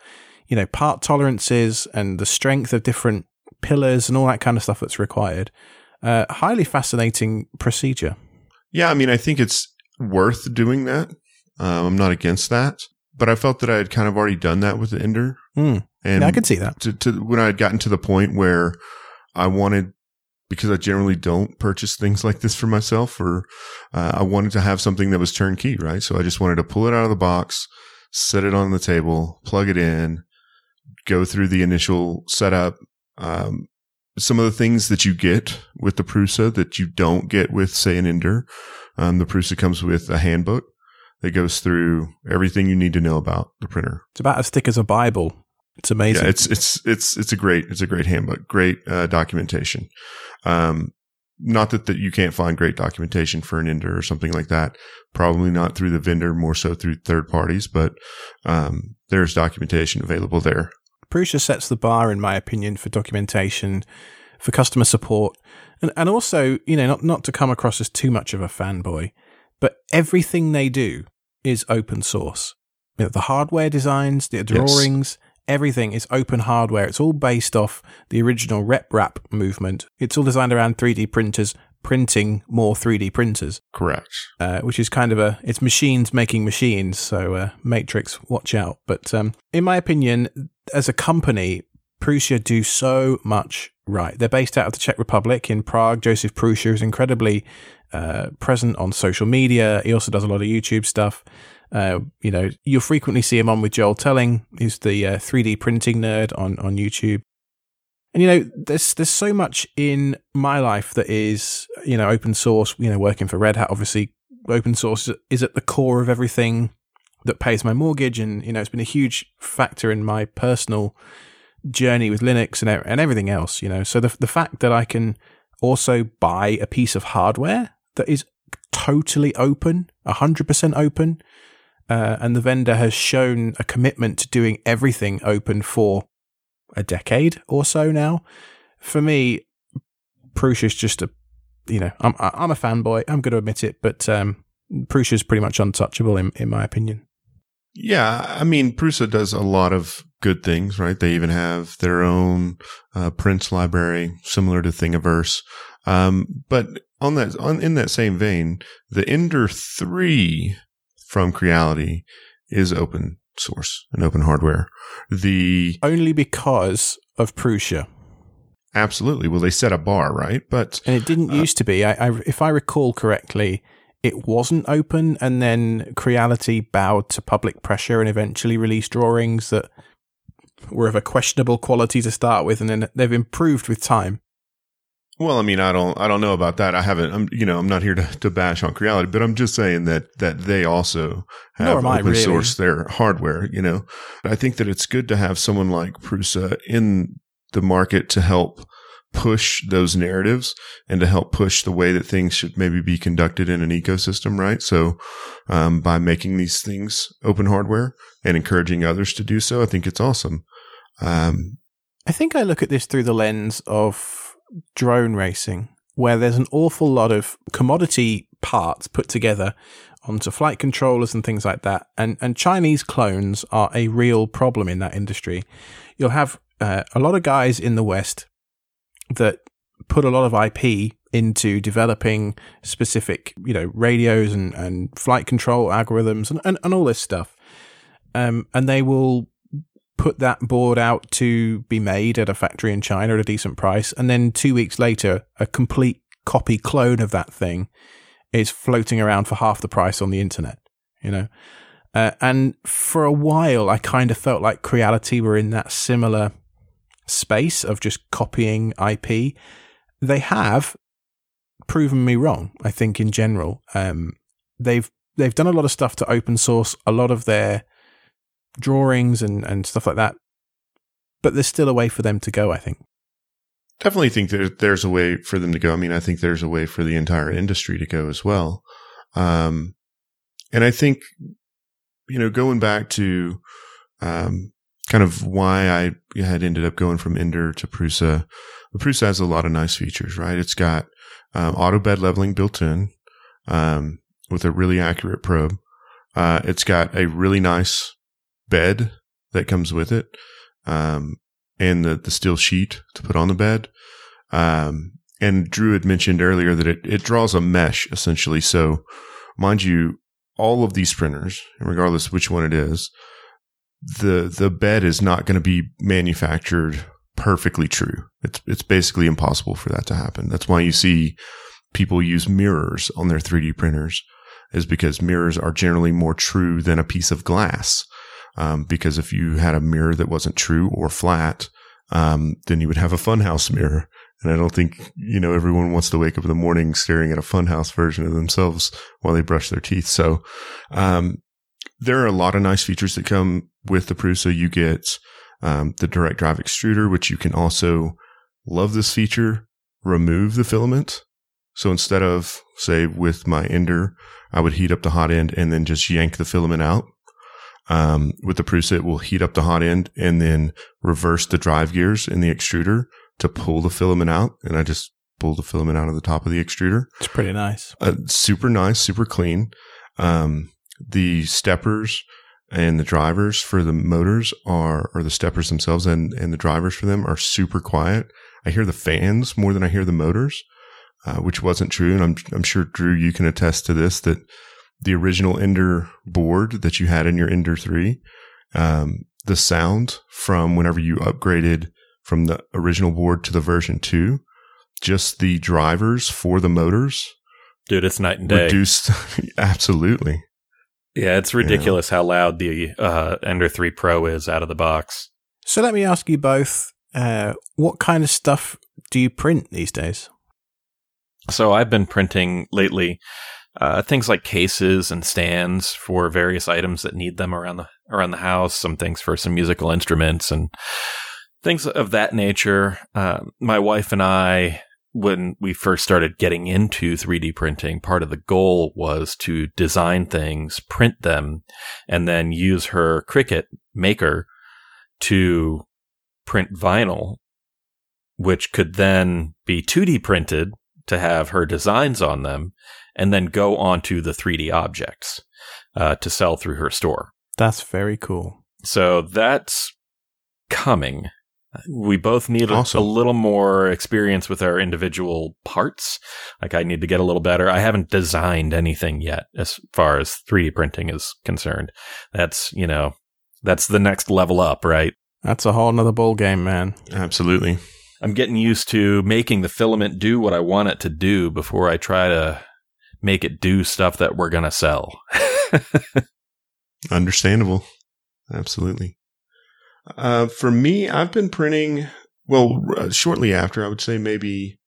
you know, part tolerances and the strength of different pillars and all that kind of stuff that's required. Uh, highly fascinating procedure.
Yeah, I mean, I think it's worth doing that. Um, I'm not against that, but I felt that I had kind of already done that with the Ender.
Mm. And yeah, I could see that.
To, to, when I had gotten to the point where I wanted because I generally don't purchase things like this for myself or uh, I wanted to have something that was turnkey, right? So I just wanted to pull it out of the box, set it on the table, plug it in, go through the initial setup. Um, some of the things that you get with the Prusa that you don't get with, say, an Ender. Um, the Prusa comes with a handbook that goes through everything you need to know about the printer.
It's about as thick as a Bible. It's amazing.
Yeah, it's it's it's it's a great it's a great handbook, great uh, documentation. Um, not that, that you can't find great documentation for an Ender or something like that. Probably not through the vendor, more so through third parties, but um, there's documentation available there.
Prusa sets the bar, in my opinion, for documentation, for customer support, and, and also, you know, not, not to come across as too much of a fanboy, but everything they do is open source. You know, the hardware designs, the drawings, yes everything is open hardware. It's all based off the original RepRap movement. It's all designed around 3D printers printing more 3D printers.
Correct.
Uh, which is kind of a it's machines making machines. So uh, Matrix, watch out. But um, in my opinion, as a company, Prusa do so much right. They're based out of the Czech Republic in Prague. Josef Prusa is incredibly uh, present on social media. He also does a lot of YouTube stuff. Uh, you know, you'll frequently see him on with Joel Telling, who's the uh, 3D printing nerd on, on YouTube. And you know, there's there's so much in my life that is you know open source. You know, working for Red Hat, obviously, open source is at the core of everything that pays my mortgage, and you know, it's been a huge factor in my personal journey with Linux and and everything else. You know, so the the fact that I can also buy a piece of hardware that is totally open, hundred percent open, uh, and the vendor has shown a commitment to doing everything open for a decade or so now. For me, Prusa is just a, you know, I'm I'm a fanboy. I'm going to admit it, but um, is pretty much untouchable in in my opinion.
Yeah, I mean, Prusa does a lot of good things, right? They even have their own uh, prints library, similar to Thingiverse. Um, but on that, on in that same vein, the Ender three from Creality is open source and open hardware. The
only because of Prusa.
Absolutely. Well, they set a bar, right? But
and it didn't uh, used to be. I, I, if I recall correctly, it wasn't open, and then Creality bowed to public pressure and eventually released drawings that were of a questionable quality to start with, and then they've improved with time.
Well, I mean, I don't, I don't know about that. I haven't, I'm, you know, I'm not here to, to bash on Creality, but I'm just saying that that they also have open really. source their hardware. You know, I think that it's good to have someone like Prusa in the market to help push those narratives and to help push the way that things should maybe be conducted in an ecosystem, right? So, um, by making these things open hardware and encouraging others to do so, I think it's awesome. Um,
I think I look at this through the lens of drone racing, where there's an awful lot of commodity parts put together onto flight controllers and things like that. And, and Chinese clones are a real problem in that industry. You'll have uh, a lot of guys in the West that put a lot of IP into developing specific, you know, radios and, and flight control algorithms and, and, and all this stuff. Um, and they will put that board out to be made at a factory in China at a decent price. And then two weeks later, a complete copy clone of that thing is floating around for half the price on the internet, you know? Uh, and for a while, I kind of felt like Creality were in that similar space of just copying IP. They have proven me wrong, I think, in general. Um, they've they've done a lot of stuff to open source a lot of their drawings and, and stuff like that. But there's still a way for them to go, I think.
Definitely think that there's a way for them to go. I mean, I think there's a way for the entire industry to go as well. Um, and I think, you know, going back to, um, kind of why I had ended up going from Ender to Prusa, Prusa has a lot of nice features, right? It's got, um, auto bed leveling built in, um, with a really accurate probe. Uh, it's got a really nice bed that comes with it, um, and the, the steel sheet to put on the bed. Um, and Drew had mentioned earlier that it, it draws a mesh essentially. So mind you, all of these printers, regardless which one it is, the, the bed is not going to be manufactured perfectly true. It's, it's basically impossible for that to happen. That's why you see people use mirrors on their 3D printers is because mirrors are generally more true than a piece of glass. Um, because if you had a mirror that wasn't true or flat, um, then you would have a funhouse mirror. And I don't think, you know, everyone wants to wake up in the morning staring at a funhouse version of themselves while they brush their teeth. So, um, there are a lot of nice features that come with the Prusa. You get, um, the direct drive extruder, which you can also love this feature, remove the filament. So instead of say with my ender, I would heat up the hot end and then just yank the filament out. Um, with the preset will heat up the hot end and then reverse the drive gears in the extruder to pull the filament out. And I just pull the filament out of the top of the extruder.
It's pretty nice.
Uh, super nice, super clean. Um, the steppers and the drivers for the motors are, or the steppers themselves and, and the drivers for them are super quiet. I hear the fans more than I hear the motors, uh, which wasn't true. And I'm, I'm sure Drew, you can attest to this, that the original Ender board that you had in your Ender 3, um, the sound from whenever you upgraded from the original board to the version 2, just the drivers for the motors.
Dude, it's night and day.
Reduced. absolutely.
Yeah, it's ridiculous yeah. how loud the uh, Ender 3 Pro is out of the box.
So let me ask you both uh, what kind of stuff do you print these days?
So I've been printing lately uh, things like cases and stands for various items that need them around the around the house. Some things for some musical instruments and things of that nature. Uh, my wife and I, when we first started getting into 3D printing, part of the goal was to design things, print them, and then use her Cricut maker to print vinyl, which could then be 2D printed to have her designs on them and then go onto the 3D objects uh, to sell through her store.
That's very cool.
So that's coming. We both need awesome. a, a, little more experience with our individual parts. Like I need to get a little better. I haven't designed anything yet as far as 3D printing is concerned. That's, you know, that's the next level up, right?
That's a whole nother ball game, man.
Absolutely.
I'm getting used to making the filament do what I want it to do before I try to make it do stuff that we're going to sell.
Understandable. Absolutely. Uh, for me, I've been printing, well, uh, shortly after, I would say maybe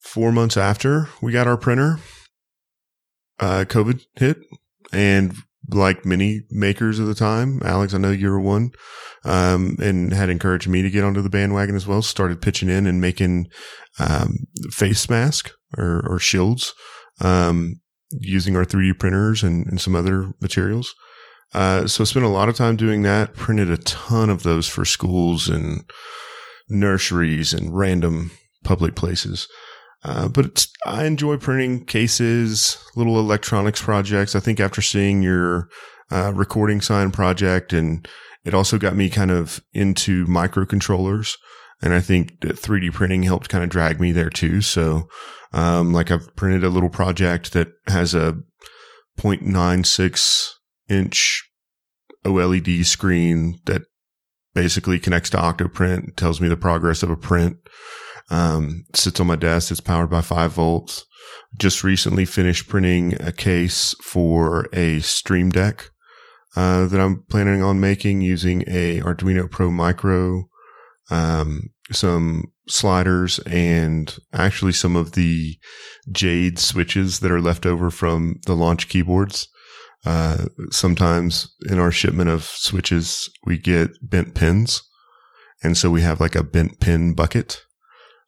four months after we got our printer, uh, COVID hit. And like many makers of the time, Alex, I know you were one, um, and had encouraged me to get onto the bandwagon as well. Started pitching in and making, um, face mask or, or shields um, using our 3D printers and, and some other materials. Uh, so I spent a lot of time doing that, printed a ton of those for schools and nurseries and random public places. Uh, but I enjoy printing cases, little electronics projects. I think after seeing your uh, recording sign project, and it also got me kind of into microcontrollers. And I think that 3D printing helped kind of drag me there too. So, um, like I've printed a little project that has a 0.96 inch OLED screen that basically connects to Octoprint, tells me the progress of a print. Um, sits on my desk. It's powered by five volts. Just recently finished printing a case for a Stream Deck, uh, that I'm planning on making using a Arduino Pro Micro, um, some sliders and actually some of the Jade switches that are left over from the launch keyboards. Uh, sometimes in our shipment of switches, we get bent pins. And so we have like a bent pin bucket.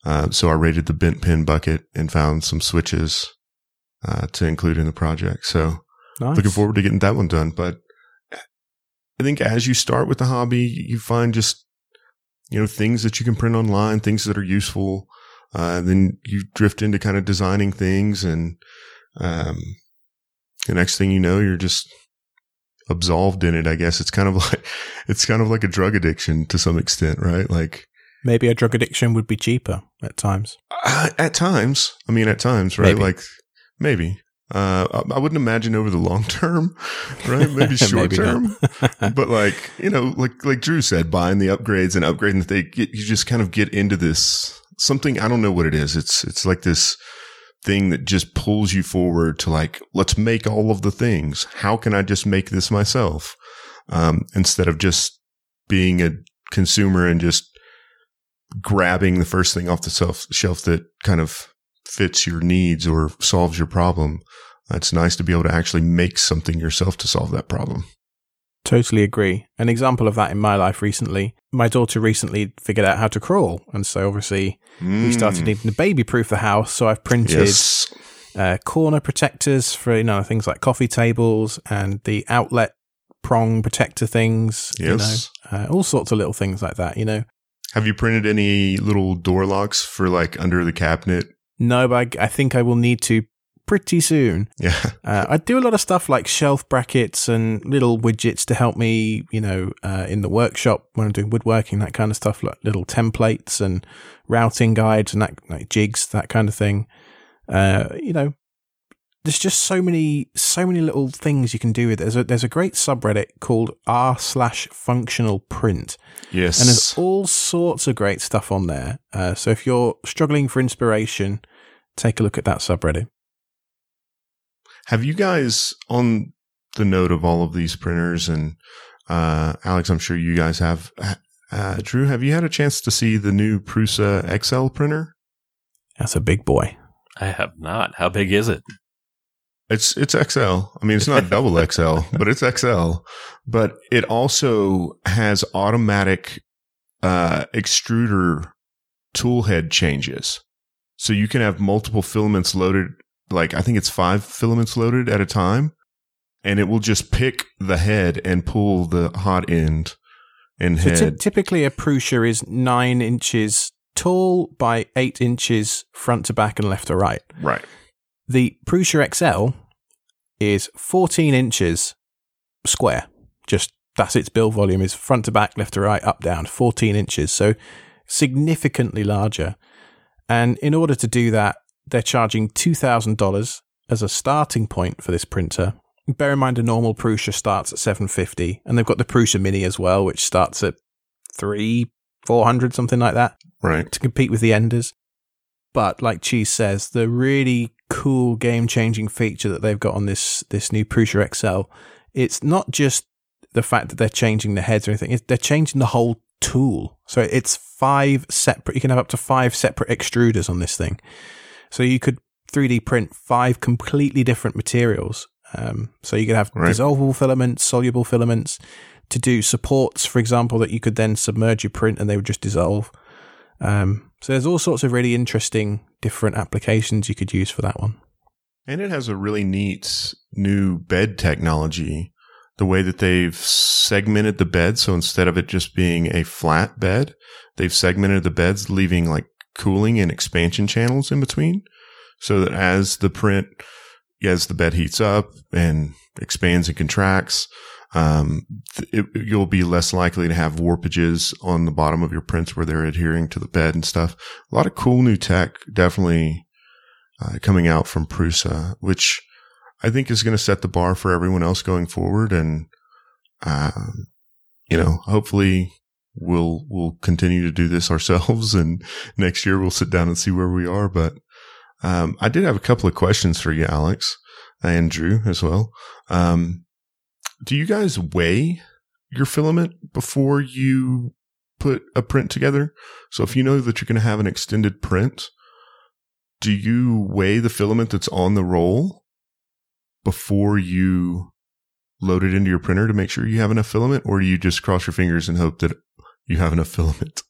Uh, so I rated the bent pin bucket and found some switches, uh, to include in the project. So
Nice.
looking forward to getting that one done. But I think as you start with the hobby, you find just, you know, things that you can print online, things that are useful. Uh, then you drift into kind of designing things and, um, the next thing you know, you're just absolved in it. I guess it's kind of like, it's kind of like a drug addiction to some extent, right? Like,
Maybe a drug addiction would be cheaper at times.
uh, at times, I mean, at times, right?
Maybe.
Like, maybe. Uh, I- wouldn't imagine over the long term, right? Maybe short
Maybe
term. but like you know like like drew said buying the upgrades and upgrading they get you just kind of get into this something i don't know what it is it's it's like this thing that just pulls you forward to like let's make all of the things how can i just make this myself um instead of just being a consumer and just grabbing the first thing off the shelf that kind of fits your needs or solves your problem it's nice to be able to actually make something yourself to solve that problem
Totally agree. An example of that in my life recently, my daughter recently figured out how to crawl. And so obviously we started
Mm.
needing to baby proof the house. So I've printed
Yes.
uh, corner protectors for, you know, things like coffee tables and the outlet prong protector things,
Yes.
you know, uh, all sorts of little things like that, you know.
Have you printed any little door locks for like under the cabinet?
No, but I, I think I will need to pretty soon.
Yeah.
Uh, I do a lot of stuff like shelf brackets and little widgets to help me, you know, uh, in the workshop when I'm doing woodworking, that kind of stuff, like little templates and routing guides and that, like jigs, that kind of thing. Uh, you know, there's just so many, so many little things you can do with it. There's a, there's a great subreddit called r slash functional print.
Yes.
And there's all sorts of great stuff on there. Uh, so if you're struggling for inspiration, take a look at that subreddit.
Have you guys on the note of all of these printers and uh, Alex, I'm sure you guys have. Uh, Drew, have you had a chance to see the new Prusa XL printer?
That's a big boy.
I have not. How big is it?
It's it's XL. I mean, it's not double XL, but it's XL. But it also has automatic uh, extruder tool head changes, so you can have multiple filaments loaded. Like I think it's five filaments loaded at a time, and it will just pick the head and pull the hot end and
So
head.
ty- typically, a Prusa is nine inches tall by eight inches front to back and left to right.
right.
The Prusa XL is 14 inches square. Just that's its build volume is front to back, left to right, up down, 14 inches. So significantly larger. And in order to do that, they're charging $2,000 as a starting point for this printer. Bear in mind, a normal Prusa starts at 750 and they've got the Prusa Mini as well, which starts at three, 400, something like that
Right.
to compete with the Enders. But like Cheese says, the really cool game changing feature that they've got on this this new Prusa XL, it's not just the fact that they're changing the heads or anything, it's, they're changing the whole tool. So it's five separate you can have up to five separate extruders on this thing. So you could 3D print five completely different materials. Um, so you could have
Right.
dissolvable filaments, soluble filaments, to do supports, for example, that you could then submerge your print and they would just dissolve. Um, so there's all sorts of really interesting different applications you could use for that one.
And it has a really neat new bed technology the way that they've segmented the bed. So instead of it just being a flat bed, they've segmented the beds, leaving like cooling and expansion channels in between. So that as the print, as the bed heats up and expands and contracts, um, it, you'll be less likely to have warpages on the bottom of your prints where they're adhering to the bed and stuff. A lot of cool new tech, definitely uh, coming out from Prusa, which I think is going to set the bar for everyone else going forward. And, um, you know, hopefully we'll, we'll continue to do this ourselves and next year we'll sit down and see where we are. But, um, I did have a couple of questions for you, Alex and Drew as well. Um, do you guys weigh your filament before you put a print together? So if you know that you're going to have an extended print, do you weigh the filament that's on the roll before you load it into your printer to make sure you have enough filament, or do you just cross your fingers and hope that you have enough filament?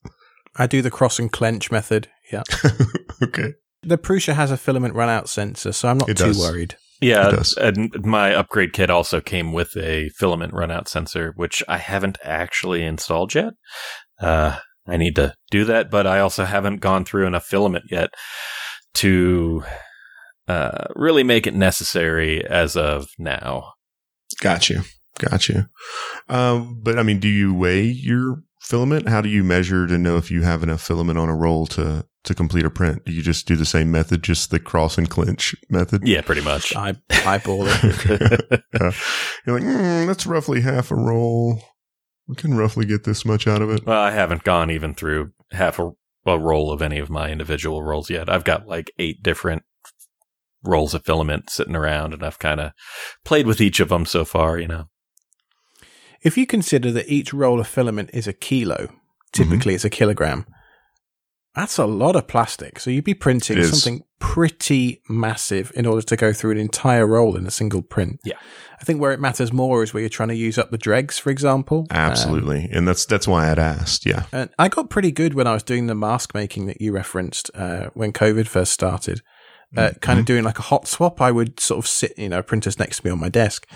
I do the cross and clench method. Yeah.
okay.
The Prusa has a filament run out sensor, so I'm not
It
too
does.
worried.
Yeah, and my upgrade kit also came with a filament runout sensor, which I haven't actually installed yet. Uh, I need to do that, but I also haven't gone through enough filament yet to uh, really make it necessary as of now.
Got you. Got you. Um, but I mean, do you weigh your filament? How do you measure to know if you have enough filament on a roll to, to complete a print? Do you just do the same method, just the cross and clinch method?
Yeah, pretty much.
I eyeball it.
Yeah. You're like, mm, that's roughly half a roll. We can roughly get this much out of it.
Well, I haven't gone even through half a, a roll of any of my individual rolls yet. I've got like eight different rolls of filament sitting around, and I've kind of played with each of them so far. You know,
If you consider that each roll of filament is a kilo, typically it's a kilogram, that's a lot of plastic. So you'd be printing something pretty massive in order to go through an entire roll in a single print.
Yeah.
I think where it matters more is where you're trying to use up the dregs, for example. Um,
Absolutely. and that's, that's why I'd asked. Yeah.
and I got pretty good when I was doing the mask making that you referenced uh, when COVID first started. Uh, kind of doing like a hot swap. I would sort of sit, you know, printers next to me on my desk.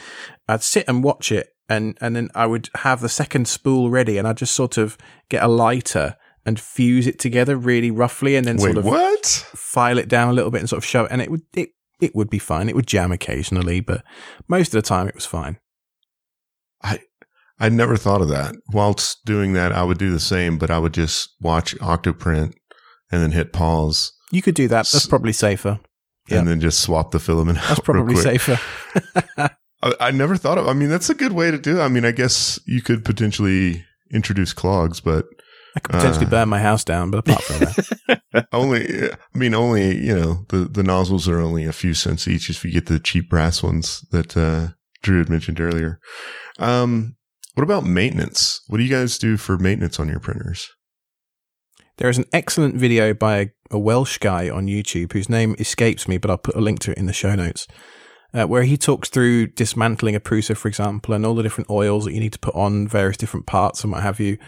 I'd sit and watch it, and and then I would have the second spool ready, and I'd just sort of get a lighter and fuse it together really roughly, and then
Wait,
sort of
what?
file it down a little bit and sort of show it, and it would it it would be fine. It would jam occasionally, but most of the time it was fine.
I I never thought of that. Whilst doing that, I would do the same, but I would just watch Octoprint and then hit pause
You could do that. That's probably safer.
And then just swap the filament out.
That's probably safer.
I, I never thought of. I mean, that's a good way to do. it. I mean, I guess you could potentially introduce clogs, but
I could potentially
Uh.
burn my house down, but apart from that,
only. I mean, only you know the the nozzles are only a few cents each if you get the cheap brass ones that uh, Drew had mentioned earlier. Um, what about maintenance? What do you guys do for maintenance on your printers?
there is an excellent video by a, a Welsh guy on YouTube whose name escapes me, but I'll put a link to it in the show notes. Uh, where he talks through dismantling a Prusa, for example, and all the different oils that you need to put on various different parts and what have you.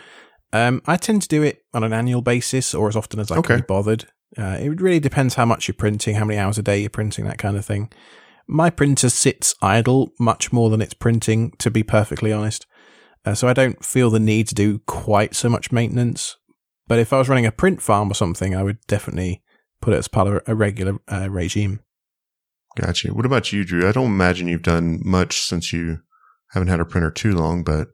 Um, I tend to do it on an annual basis or as often as I
Okay.
can be bothered. Uh, it really depends how much you're printing, how many hours a day you're printing, that kind of thing. My printer sits idle much more than it's printing, to be perfectly honest. Uh, so I don't feel the need to do quite so much maintenance. But if I was running a print farm or something, I would definitely put it as part of a regular uh, regime.
Gotcha. What about you, Drew? I don't imagine you've done much since you haven't had a printer too long, but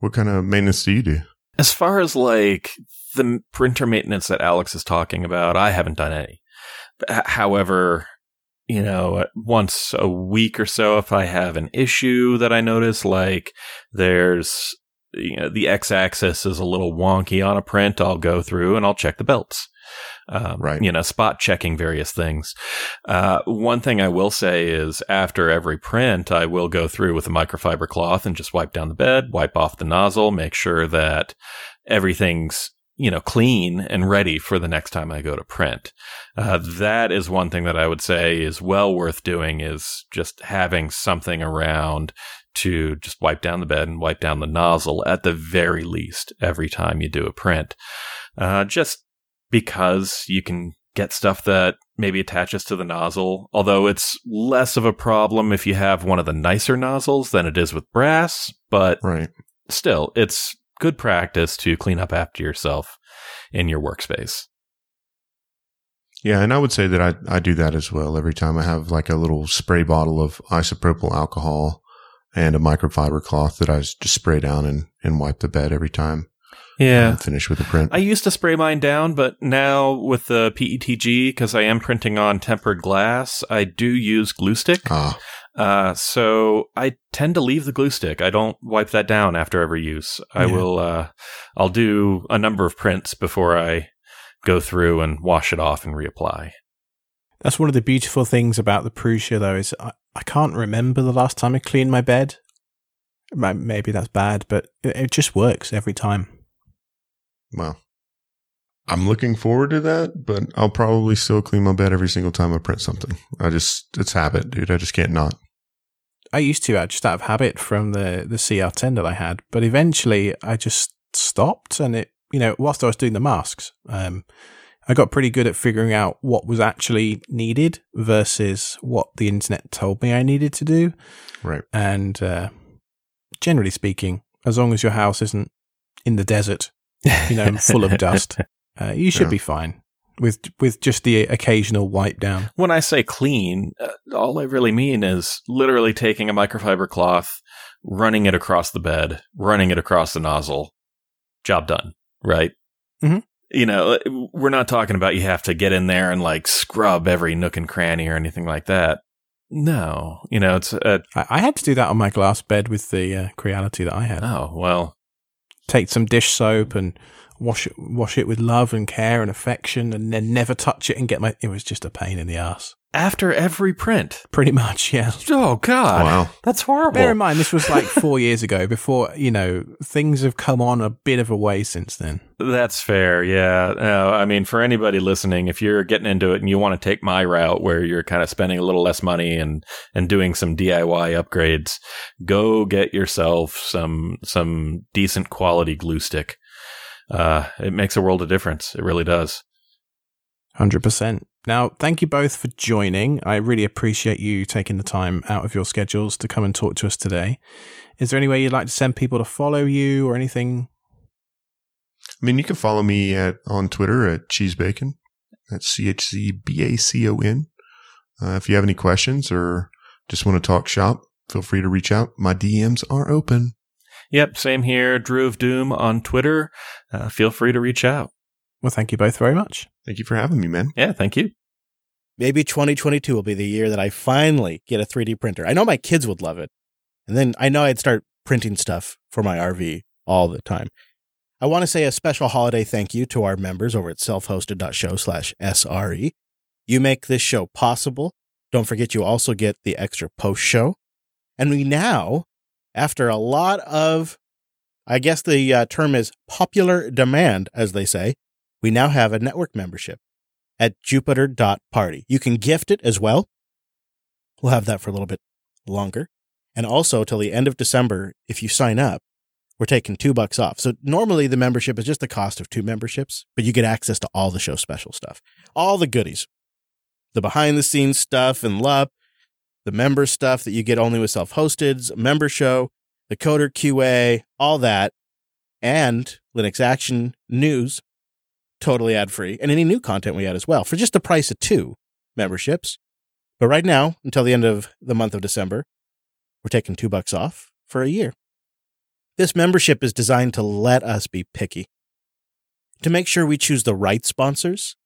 what kind of maintenance do you do?
As far as like the printer maintenance that Alex is talking about, I haven't done any. However, you know, uh, once a week or so, if I have an issue that I notice, like there's, you know, the x axis is a little wonky on a print, I'll go through and I'll check the belts. Um,
Right.
You know, spot checking various things. Uh, one thing I will say is after every print, I will go through with a microfiber cloth and just wipe down the bed, wipe off the nozzle, make sure that everything's, you know, clean and ready for the next time I go to print. Uh, that is one thing that I would say is well worth doing is just having something around to just wipe down the bed and wipe down the nozzle at the very least every time you do a print. Uh, just because you can get stuff that maybe attaches to the nozzle, although it's less of a problem if you have one of the nicer nozzles than it is with brass, but
Right.
still, it's good practice to clean up after yourself in your workspace.
Yeah, and I would say that I, I do that as well. Every time I have like a little spray bottle of isopropyl alcohol and a microfiber cloth that I just spray down and, and wipe the bed every time
Yeah.
I finish with the print.
I used to spray mine down, but now with the PETG, because I am printing on tempered glass, I do use glue stick.
ah,
Uh, so I tend to leave the glue stick. I don't wipe that down after every use. I
Yeah.
will, uh, I'll do a number of prints before I go through and wash it off and reapply.
That's one of the beautiful things about the Prusa, though, is I, I can't remember the last time I cleaned my bed. Maybe that's bad, but it, it just works every time.
Well, I'm looking forward to that, but I'll probably still clean my bed every single time I print something. I just, it's habit, dude. I just can't not.
I used to, uh, just out of habit from the, the CR10 that I had, but eventually I just stopped. And it, you know, whilst I was doing the masks, um, I got pretty good at figuring out what was actually needed versus what the internet told me I needed to do.
Right.
And uh, generally speaking, as long as your house isn't in the desert, you know, full of dust, uh, you should
Yeah.
be fine with with just the occasional wipe down.
When I say clean, uh, all I really mean is literally taking a microfiber cloth, running it across the bed, running it across the nozzle. Job done, right?
Mhm.
You know, uh, we're not talking about you have to get in there and like scrub every nook and cranny or anything like that. No, you know, it's uh,
I, I had to do that on my glass bed with the uh, Creality that I had.
oh well,
Take some dish soap and wash it, wash it with love and care and affection, and then never touch it and get my. It was just a pain in the ass.
after every print.
Pretty much, yeah.
Oh God,
Wow.
that's horrible.
Bear in mind, this was like four years ago. Before you know, things have come on a bit of a way since then.
That's fair. Yeah. No, I mean, for anybody listening, if you're getting into it and you want to take my route where you're kind of spending a little less money and, and doing some DIY upgrades, go get yourself some, some decent quality glue stick. Uh, it makes a world of difference. It really does.
Hundred percent. Now, thank you both for joining. I really appreciate you taking the time out of your schedules to come and talk to us today. Is there any way you'd like to send people to follow you or anything?
I mean, you can follow me at on Twitter at cheesebacon. That's C H C B A C O N. Uh, if you have any questions or just want to talk shop, feel free to reach out. My DMs are open.
Yep. Same here. Drew of Doom on Twitter. Uh, feel free to reach out.
Well, thank you both very much.
Thank you for having me, man.
Yeah. Thank you.
Maybe 2022 will be the year that I finally get a 3D printer. I know my kids would love it. And then I know I'd start printing stuff for my RV all the time. I want to say a special holiday thank you to our members over at selfhosted.show slash SRE. You make this show possible. Don't forget you also get the extra post show. And we now, after a lot of, I guess the uh, term is popular demand, as they say, we now have a network membership at jupiter.party. You can gift it as well. We'll have that for a little bit longer. And also till the end of December, if you sign up, we're taking two bucks off. So normally the membership is just the cost of two memberships, but you get access to all the show special stuff, all the goodies, the behind the scenes stuff and love, the member stuff that you get only with self hosted's member show, the coder QA, all that, and Linux Action news totally ad free, and any new content we add as well for just the price of two memberships. But right now, until the end of the month of December, we're taking two bucks off for a year. This membership is designed to let us be picky, to make sure we choose the right sponsors.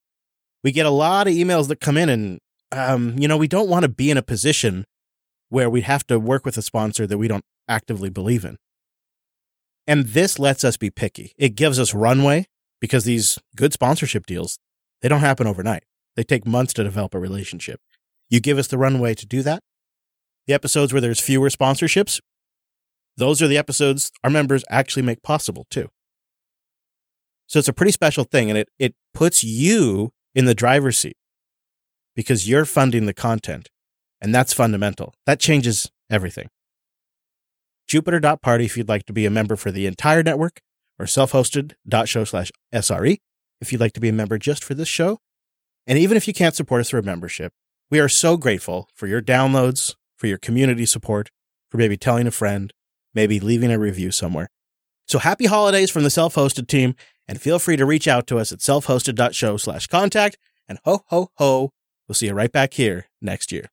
We get a lot of emails that come in, and, um, you know, we don't want to be in a position where we have to work with a sponsor that we don't actively believe in. And this lets us be picky. It gives us runway because these good sponsorship deals, they don't happen overnight. They take months to develop a relationship. You give us the runway to do that. The episodes where there's fewer sponsorships, those are the episodes our members actually make possible too. So it's a pretty special thing and it, it puts you in the driver's seat because you're funding the content and that's fundamental. That changes everything. Jupiter.party if you'd like to be a member for the entire network or self-hosted.show slash SRE if you'd like to be a member just for this show. And even if you can't support us through a membership, we are so grateful for your downloads, for your community support, for maybe telling a friend, maybe leaving a review somewhere. So happy holidays from the self-hosted team, and feel free to reach out to us at selfhosted.show slash contact, and ho, ho, ho, we'll see you right back here next year.